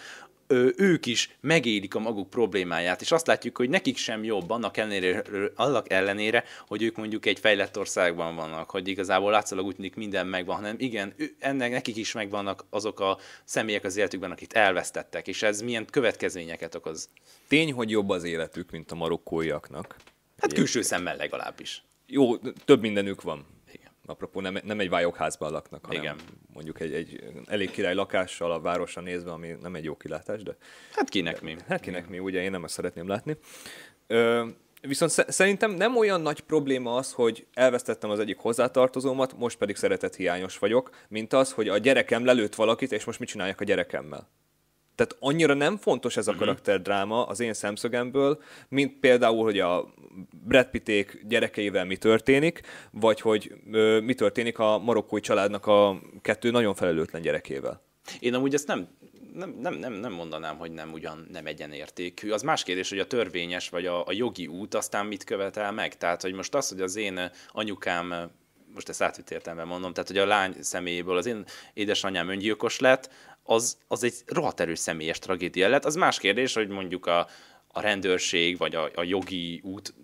ők is megélik a maguk problémáját, és azt látjuk, hogy nekik sem jobb annak ellenére, annak ellenére hogy ők mondjuk egy fejlett országban vannak, hogy igazából látszólag úgy tűnik minden megvan, hanem igen, ennek nekik is megvannak azok a személyek az életükben, akit elvesztettek, és ez milyen következményeket okoz. Tény, hogy jobb az életük, mint a marokkóiaknak. Hát külső szemmel legalábbis. Jó, több mindenük van. Apropó, nem, nem egy vályogházban laknak, hanem Igen. mondjuk egy, egy elég király lakással a városra nézve, ami nem egy jó kilátás, de... Hát kinek mi? Hát kinek mi, ugye én nem azt szeretném látni. Ö, viszont szerintem nem olyan nagy probléma az, hogy elvesztettem az egyik hozzátartozómat, most pedig szeretethiányos vagyok, mint az, hogy a gyerekem lelőtt valakit, és most mit csináljak a gyerekemmel. Tehát annyira nem fontos ez a uh-huh. karakterdráma az én szemszögemből, mint például, hogy a Brad Pitték gyerekeivel mi történik, vagy hogy ö, mi történik a marokkói családnak a kettő nagyon felelőtlen gyerekével. Én amúgy ezt nem nem, nem, nem, nem mondanám, hogy nem ugyan nem egyenértékű. Az más kérdés, hogy a törvényes vagy a, a jogi út aztán mit követel meg. Tehát, hogy most az, hogy az én anyukám most ezt átvitt értelemben mondom, tehát hogy a lány személyéből az én édesanyám öngyilkos lett, az, az egy rohadt erős személyes tragédia lett. Az más kérdés, hogy mondjuk a, a rendőrség vagy a, a jogi út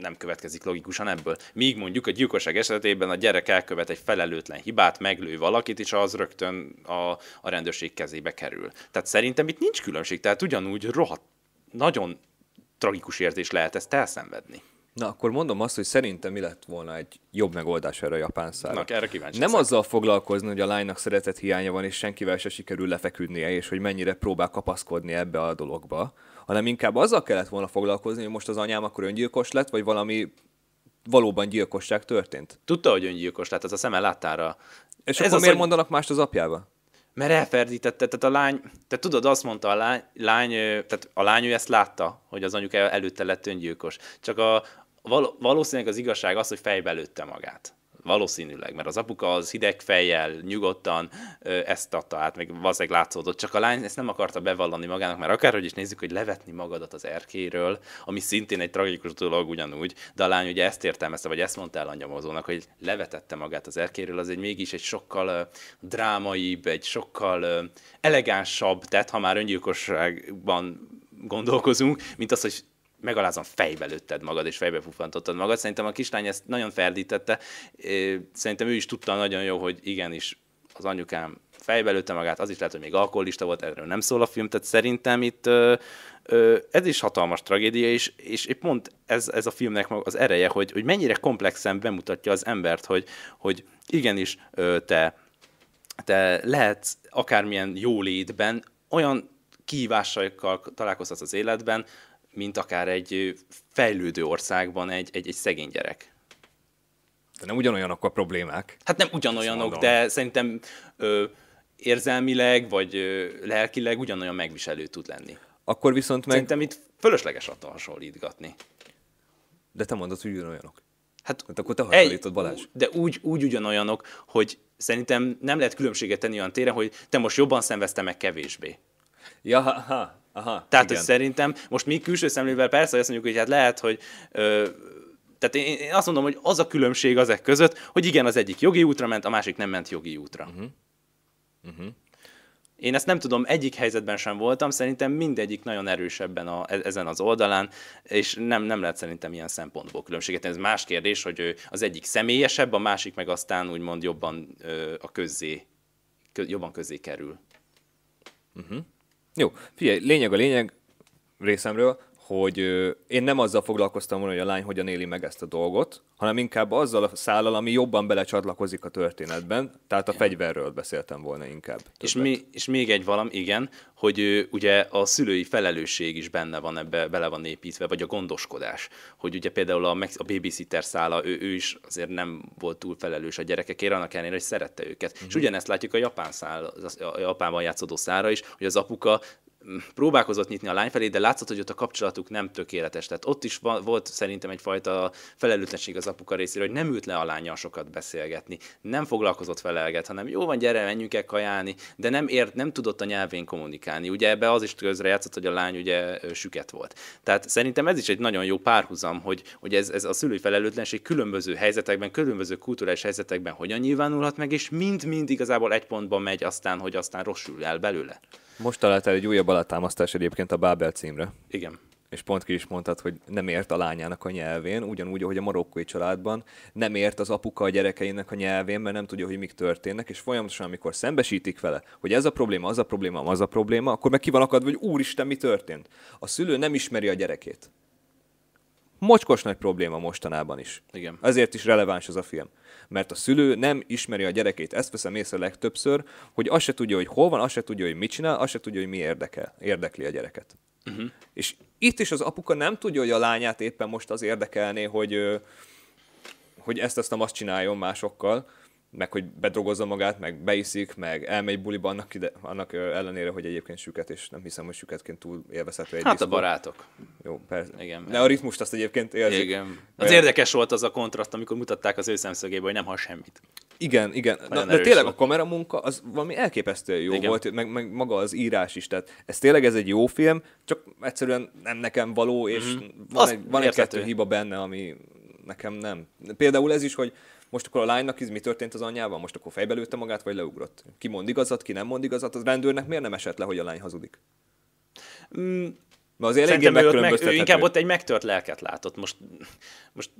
nem következik logikusan ebből. Míg mondjuk a gyilkosság esetében a gyerek elkövet egy felelőtlen hibát, meglő valakit, és az rögtön a, a rendőrség kezébe kerül. Tehát szerintem itt nincs különbség, tehát ugyanúgy rohadt, nagyon tragikus érzés lehet ezt elszenvedni. Na, akkor mondom azt, hogy szerintem mi lett volna egy jobb megoldás erre a japán szára. Na, erre kíváncsi Nem azzal foglalkozni, hogy a lánynak szeretet hiánya van, és senkivel se sikerül lefeküdnie, és hogy mennyire próbál kapaszkodni ebbe a dologba, hanem inkább azzal kellett volna foglalkozni, hogy most az anyám akkor öngyilkos lett, vagy valami valóban gyilkosság történt. Tudta, hogy öngyilkos lett, ez a szeme láttára. És ez akkor az, miért hogy... mondanak mást az apjába? Mert elferdítette, tehát a lány, tehát tudod, azt mondta a lány, lány tehát a lány ő ezt látta, hogy az anyuka előtte lett öngyilkos. Csak a, valószínűleg az igazság az, hogy fejbe lőtte magát. Valószínűleg, mert az apuka az hideg fejjel, nyugodtan ezt adta át, meg valószínűleg látszódott, csak a lány ezt nem akarta bevallani magának, mert akárhogy is nézzük, hogy levetni magadat az erkéről, ami szintén egy tragikus dolog ugyanúgy, de a lány ugye ezt értelmezte, vagy ezt mondta el a nyomozónak, hogy levetette magát az erkéről, az egy mégis egy sokkal uh, drámaibb, egy sokkal uh, elegánsabb tett, ha már öngyilkosságban gondolkozunk, mint az, hogy megalázom fejbe lőtted magad, és fejbe pufantottad magad. Szerintem a kislány ezt nagyon ferdítette. Szerintem ő is tudta nagyon jó, hogy igenis az anyukám fejbe lőtte magát, az is lehet, hogy még alkoholista volt, erről nem szól a film, tehát szerintem itt ez is hatalmas tragédia, és, és épp pont ez, ez a filmnek az ereje, hogy, hogy mennyire komplexen bemutatja az embert, hogy, hogy igenis ö, te, te lehetsz akármilyen jólétben, olyan kihívásokkal találkozhatsz az életben, mint akár egy fejlődő országban egy, egy, egy szegény gyerek. De nem ugyanolyanok a problémák. Hát nem ugyanolyanok, de szerintem ö, érzelmileg vagy ö, lelkileg ugyanolyan megviselő tud lenni. Akkor viszont meg... Szerintem itt fölösleges attól hasonlítgatni. De te mondod, hogy ugyanolyanok. Hát, hát akkor te hasonlítod, Balázs. De úgy, úgy ugyanolyanok, hogy szerintem nem lehet különbséget tenni olyan téren, hogy te most jobban szenvezte meg kevésbé. Ja, ha, Aha, Tehát, igen. hogy szerintem most mi külső szemlével persze azt mondjuk, hogy hát lehet, hogy ö, tehát én, én azt mondom, hogy az a különbség azek között, hogy igen, az egyik jogi útra ment, a másik nem ment jogi útra. Uh-huh. Uh-huh. Én ezt nem tudom, egyik helyzetben sem voltam, szerintem mindegyik nagyon erősebben a, e, ezen az oldalán, és nem, nem lehet szerintem ilyen szempontból különbséget. Ez más kérdés, hogy az egyik személyesebb, a másik meg aztán úgymond jobban a közzé, jobban közzé kerül. Uh-huh. Jó, figyelj, lényeg a lényeg részemről, hogy én nem azzal foglalkoztam volna, hogy a lány hogyan éli meg ezt a dolgot, hanem inkább azzal a szállal, ami jobban belecsatlakozik a történetben, tehát a fegyverről beszéltem volna inkább. És, mi, és még egy valam, igen, hogy ugye a szülői felelősség is benne van ebbe, bele van építve, vagy a gondoskodás. Hogy ugye például a, a babysitter szála, ő, ő is azért nem volt túl felelős a gyerekekért, annak ellenére, hogy szerette őket. Mm-hmm. És ugyanezt látjuk a japán szál, a japánban játszódó szára is, hogy az apuka próbálkozott nyitni a lány felé, de látszott, hogy ott a kapcsolatuk nem tökéletes. Tehát ott is volt szerintem egyfajta felelőtlenség az apuka részéről, hogy nem ült le a lányjal sokat beszélgetni, nem foglalkozott felelget, hanem jó van, gyere, menjünk el kajálni, de nem ért, nem tudott a nyelvén kommunikálni. Ugye ebbe az is közre játszott, hogy a lány ugye süket volt. Tehát szerintem ez is egy nagyon jó párhuzam, hogy, hogy ez, ez a szülői felelőtlenség különböző helyzetekben, különböző kulturális helyzetekben hogyan nyilvánulhat meg, és mind-mind igazából egy pontban megy aztán, hogy aztán rosszul el belőle. Most találtál egy újabb alátámasztás egyébként a Bábel címre. Igen és pont ki is mondtad, hogy nem ért a lányának a nyelvén, ugyanúgy, ahogy a marokkói családban nem ért az apuka a gyerekeinek a nyelvén, mert nem tudja, hogy mik történnek, és folyamatosan, amikor szembesítik vele, hogy ez a probléma, az a probléma, az a probléma, akkor meg ki van akadva, hogy úristen, mi történt. A szülő nem ismeri a gyerekét. Mocskos nagy probléma mostanában is. Igen. Ezért is releváns ez a film. Mert a szülő nem ismeri a gyerekét. Ezt veszem észre legtöbbször, hogy azt se tudja, hogy hol van, azt se tudja, hogy mit csinál, azt se tudja, hogy mi érdekel, érdekli a gyereket. Uh-huh. És itt is az apuka nem tudja, hogy a lányát éppen most az érdekelné, hogy, hogy ezt azt nem azt csináljon másokkal, meg hogy bedrogozza magát, meg beiszik, meg elmegy buliba annak, ide, annak ellenére, hogy egyébként süket, és nem hiszem, hogy süketként túl élvezhető egy Hát diszkó. a barátok. Jó, persze. Igen. De a ritmust azt egyébként érzik. Igen. Az olyan... érdekes volt az a kontraszt, amikor mutatták az ő szemszögéből, hogy nem hall semmit. Igen, igen. Na, de tényleg volt. a kameramunka az valami elképesztően jó igen. volt, meg, meg, maga az írás is. Tehát ez tényleg ez egy jó film, csak egyszerűen nem nekem való, és mm-hmm. van, egy, van egy kettő hiba benne, ami nekem nem. Például ez is, hogy most akkor a lánynak ez mi történt az anyjával? Most akkor fejbe lőtte magát, vagy leugrott? Ki mond igazat, ki nem mond igazat? Az rendőrnek miért nem esett le, hogy a lány hazudik? Mm, Mert azért eléggé meg, ő inkább ott egy megtört lelket látott. Most, most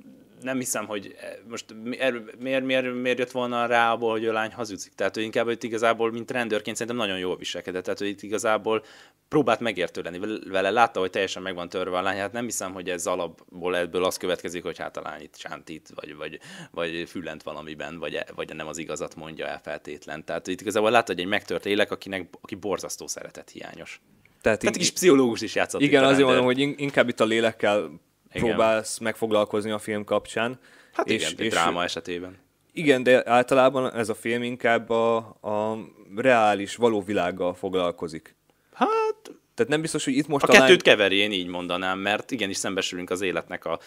nem hiszem, hogy eh, most miért, miért, miért, miért jött volna rá abból, hogy a lány hazudik. Tehát ő inkább hogy igazából, mint rendőrként szerintem nagyon jól viselkedett. Tehát ő itt igazából próbált megértő lenni vele. Látta, hogy teljesen meg van törve a lány. Hát nem hiszem, hogy ez alapból ebből az következik, hogy hát a lány itt sántít, vagy, vagy, vagy fülent valamiben, vagy, vagy nem az igazat mondja el feltétlen. Tehát itt igazából látta, hogy egy megtört lélek, akinek, aki borzasztó szeretet hiányos. Tehát, Tehát kis pszichológus is játszott. Igen, azért mondom, hogy inkább itt a lélekkel igen. próbálsz megfoglalkozni a film kapcsán. Hát és, igen, és, dráma esetében. Igen, de általában ez a film inkább a, a reális, való világgal foglalkozik. Hát... Tehát nem biztos, hogy itt most a, a kettőt keveri, én így mondanám, mert igenis szembesülünk az életnek a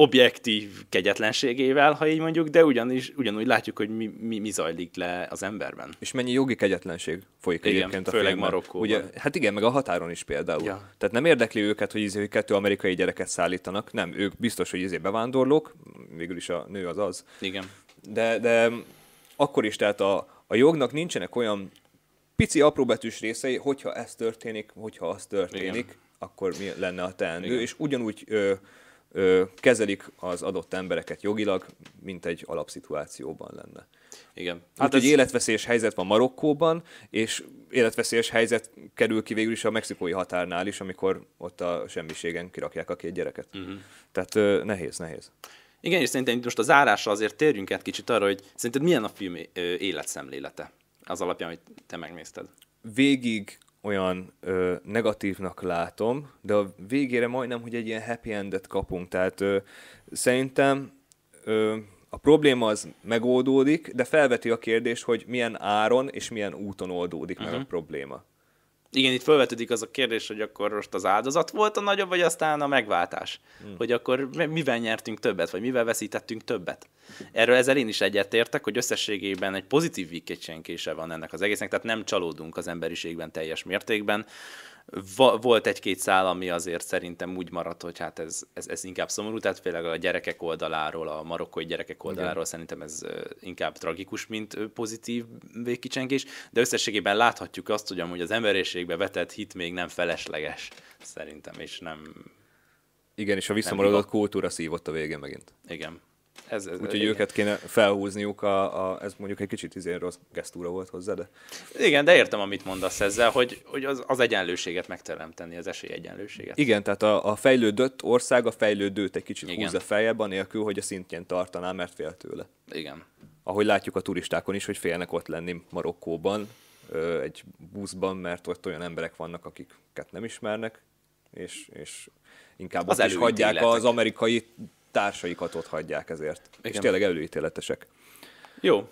objektív kegyetlenségével, ha így mondjuk, de ugyanis, ugyanúgy látjuk, hogy mi, mi, mi zajlik le az emberben. És mennyi jogi kegyetlenség folyik igen, egyébként a főleg Marokkóban. Ugye, hát igen, meg a határon is például. Ja. Tehát nem érdekli őket, hogy, izé, hogy kettő amerikai gyereket szállítanak, nem, ők biztos, hogy izé bevándorlók, végül is a nő az az. Igen. De, de akkor is, tehát a, a jognak nincsenek olyan pici apróbetűs részei, hogyha ez történik, hogyha az történik, igen. akkor mi lenne a teendő, igen. és ugyanúgy ö, ö, kezelik az adott embereket jogilag, mint egy alapszituációban lenne. Igen. Hát egy ez... életveszélyes helyzet van Marokkóban, és életveszélyes helyzet kerül ki végül is a mexikói határnál is, amikor ott a semmiségen kirakják a két gyereket. Uh-huh. Tehát ö, nehéz, nehéz. Igen, és szerintem most a zárásra azért térjünk át kicsit arra, hogy szerinted milyen a film életszemlélete az alapján, hogy te megnézted? Végig olyan ö, negatívnak látom, de a végére majdnem, hogy egy ilyen happy endet kapunk. Tehát ö, szerintem ö, a probléma az megoldódik, de felveti a kérdést, hogy milyen áron és milyen úton oldódik uh-huh. meg a mhm. probléma. Igen, itt felvetődik az a kérdés, hogy akkor most az áldozat volt a nagyobb, vagy aztán a megváltás. Hmm. Hogy akkor mivel nyertünk többet, vagy mivel veszítettünk többet. Erről ezzel én is egyetértek, hogy összességében egy pozitív vikecsenkése van ennek az egésznek, tehát nem csalódunk az emberiségben teljes mértékben volt egy-két szál, ami azért szerintem úgy maradt, hogy hát ez, ez, ez inkább szomorú, tehát főleg a gyerekek oldaláról, a marokkói gyerekek oldaláról Igen. szerintem ez inkább tragikus, mint pozitív végkicsengés, de összességében láthatjuk azt, hogy amúgy az emberiségbe vetett hit még nem felesleges, szerintem, és nem... Igen, és a visszamaradott kultúra szívott a végén megint. Igen. Ez, ez, Úgyhogy őket kéne felhúzniuk, a, a, ez mondjuk egy kicsit izé rossz gesztúra volt hozzá, de... Igen, de értem, amit mondasz ezzel, hogy, hogy az, az egyenlőséget megteremteni, az esélyegyenlőséget. Igen, tehát a, a fejlődött ország a fejlődőt egy kicsit Igen. húzza feljebb, anélkül, hogy a szintjén tartaná, mert fél tőle. Igen. Ahogy látjuk a turistákon is, hogy félnek ott lenni Marokkóban, egy buszban, mert ott olyan emberek vannak, akiket nem ismernek, és, és inkább az ott is hagyják az amerikai társaikat ott hagyják ezért. Igen. És tényleg előítéletesek. Jó.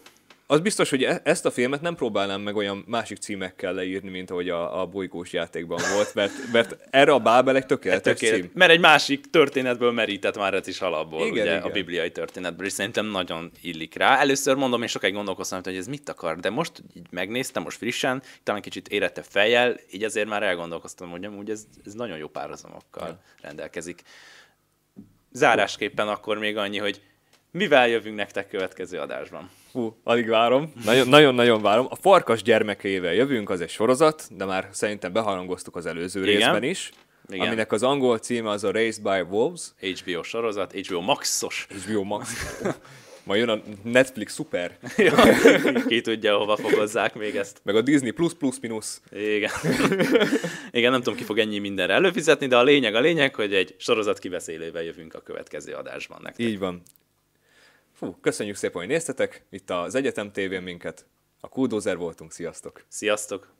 Az biztos, hogy e- ezt a filmet nem próbálnám meg olyan másik címekkel leírni, mint ahogy a, a bolygós játékban volt, mert, mert erre a Bábel egy tökéletes Tökélet. cím. Mert egy másik történetből merített már ez is alapból, igen, ugye, igen. a bibliai történetből, és szerintem nagyon illik rá. Először mondom, én sokáig gondolkoztam, hogy ez mit akar, de most így megnéztem, most frissen, talán kicsit érette fejjel, így azért már elgondolkoztam, hogy amúgy ez, ez nagyon jó párhuzamokkal ja. rendelkezik. Zárásképpen akkor még annyi, hogy Mivel jövünk nektek következő adásban? Hú, alig várom. Nagyon-nagyon várom. A Farkas gyermekével jövünk, az egy sorozat, de már szerintem beharangoztuk az előző Igen. részben is. Igen. aminek az angol címe az a Race by Wolves. HBO sorozat, HBO Maxos. HBO Max. Majd jön a Netflix Super. ki tudja, hova fogozzák még ezt. Meg a Disney Plus Plus Minus. Igen. Igen, nem tudom, ki fog ennyi mindenre előfizetni, de a lényeg a lényeg, hogy egy sorozat kibeszélővel jövünk a következő adásban nektek. Így van. Fú, köszönjük szépen, hogy néztetek. Itt az Egyetem tévén minket. A Kuldózer voltunk. Sziasztok! Sziasztok!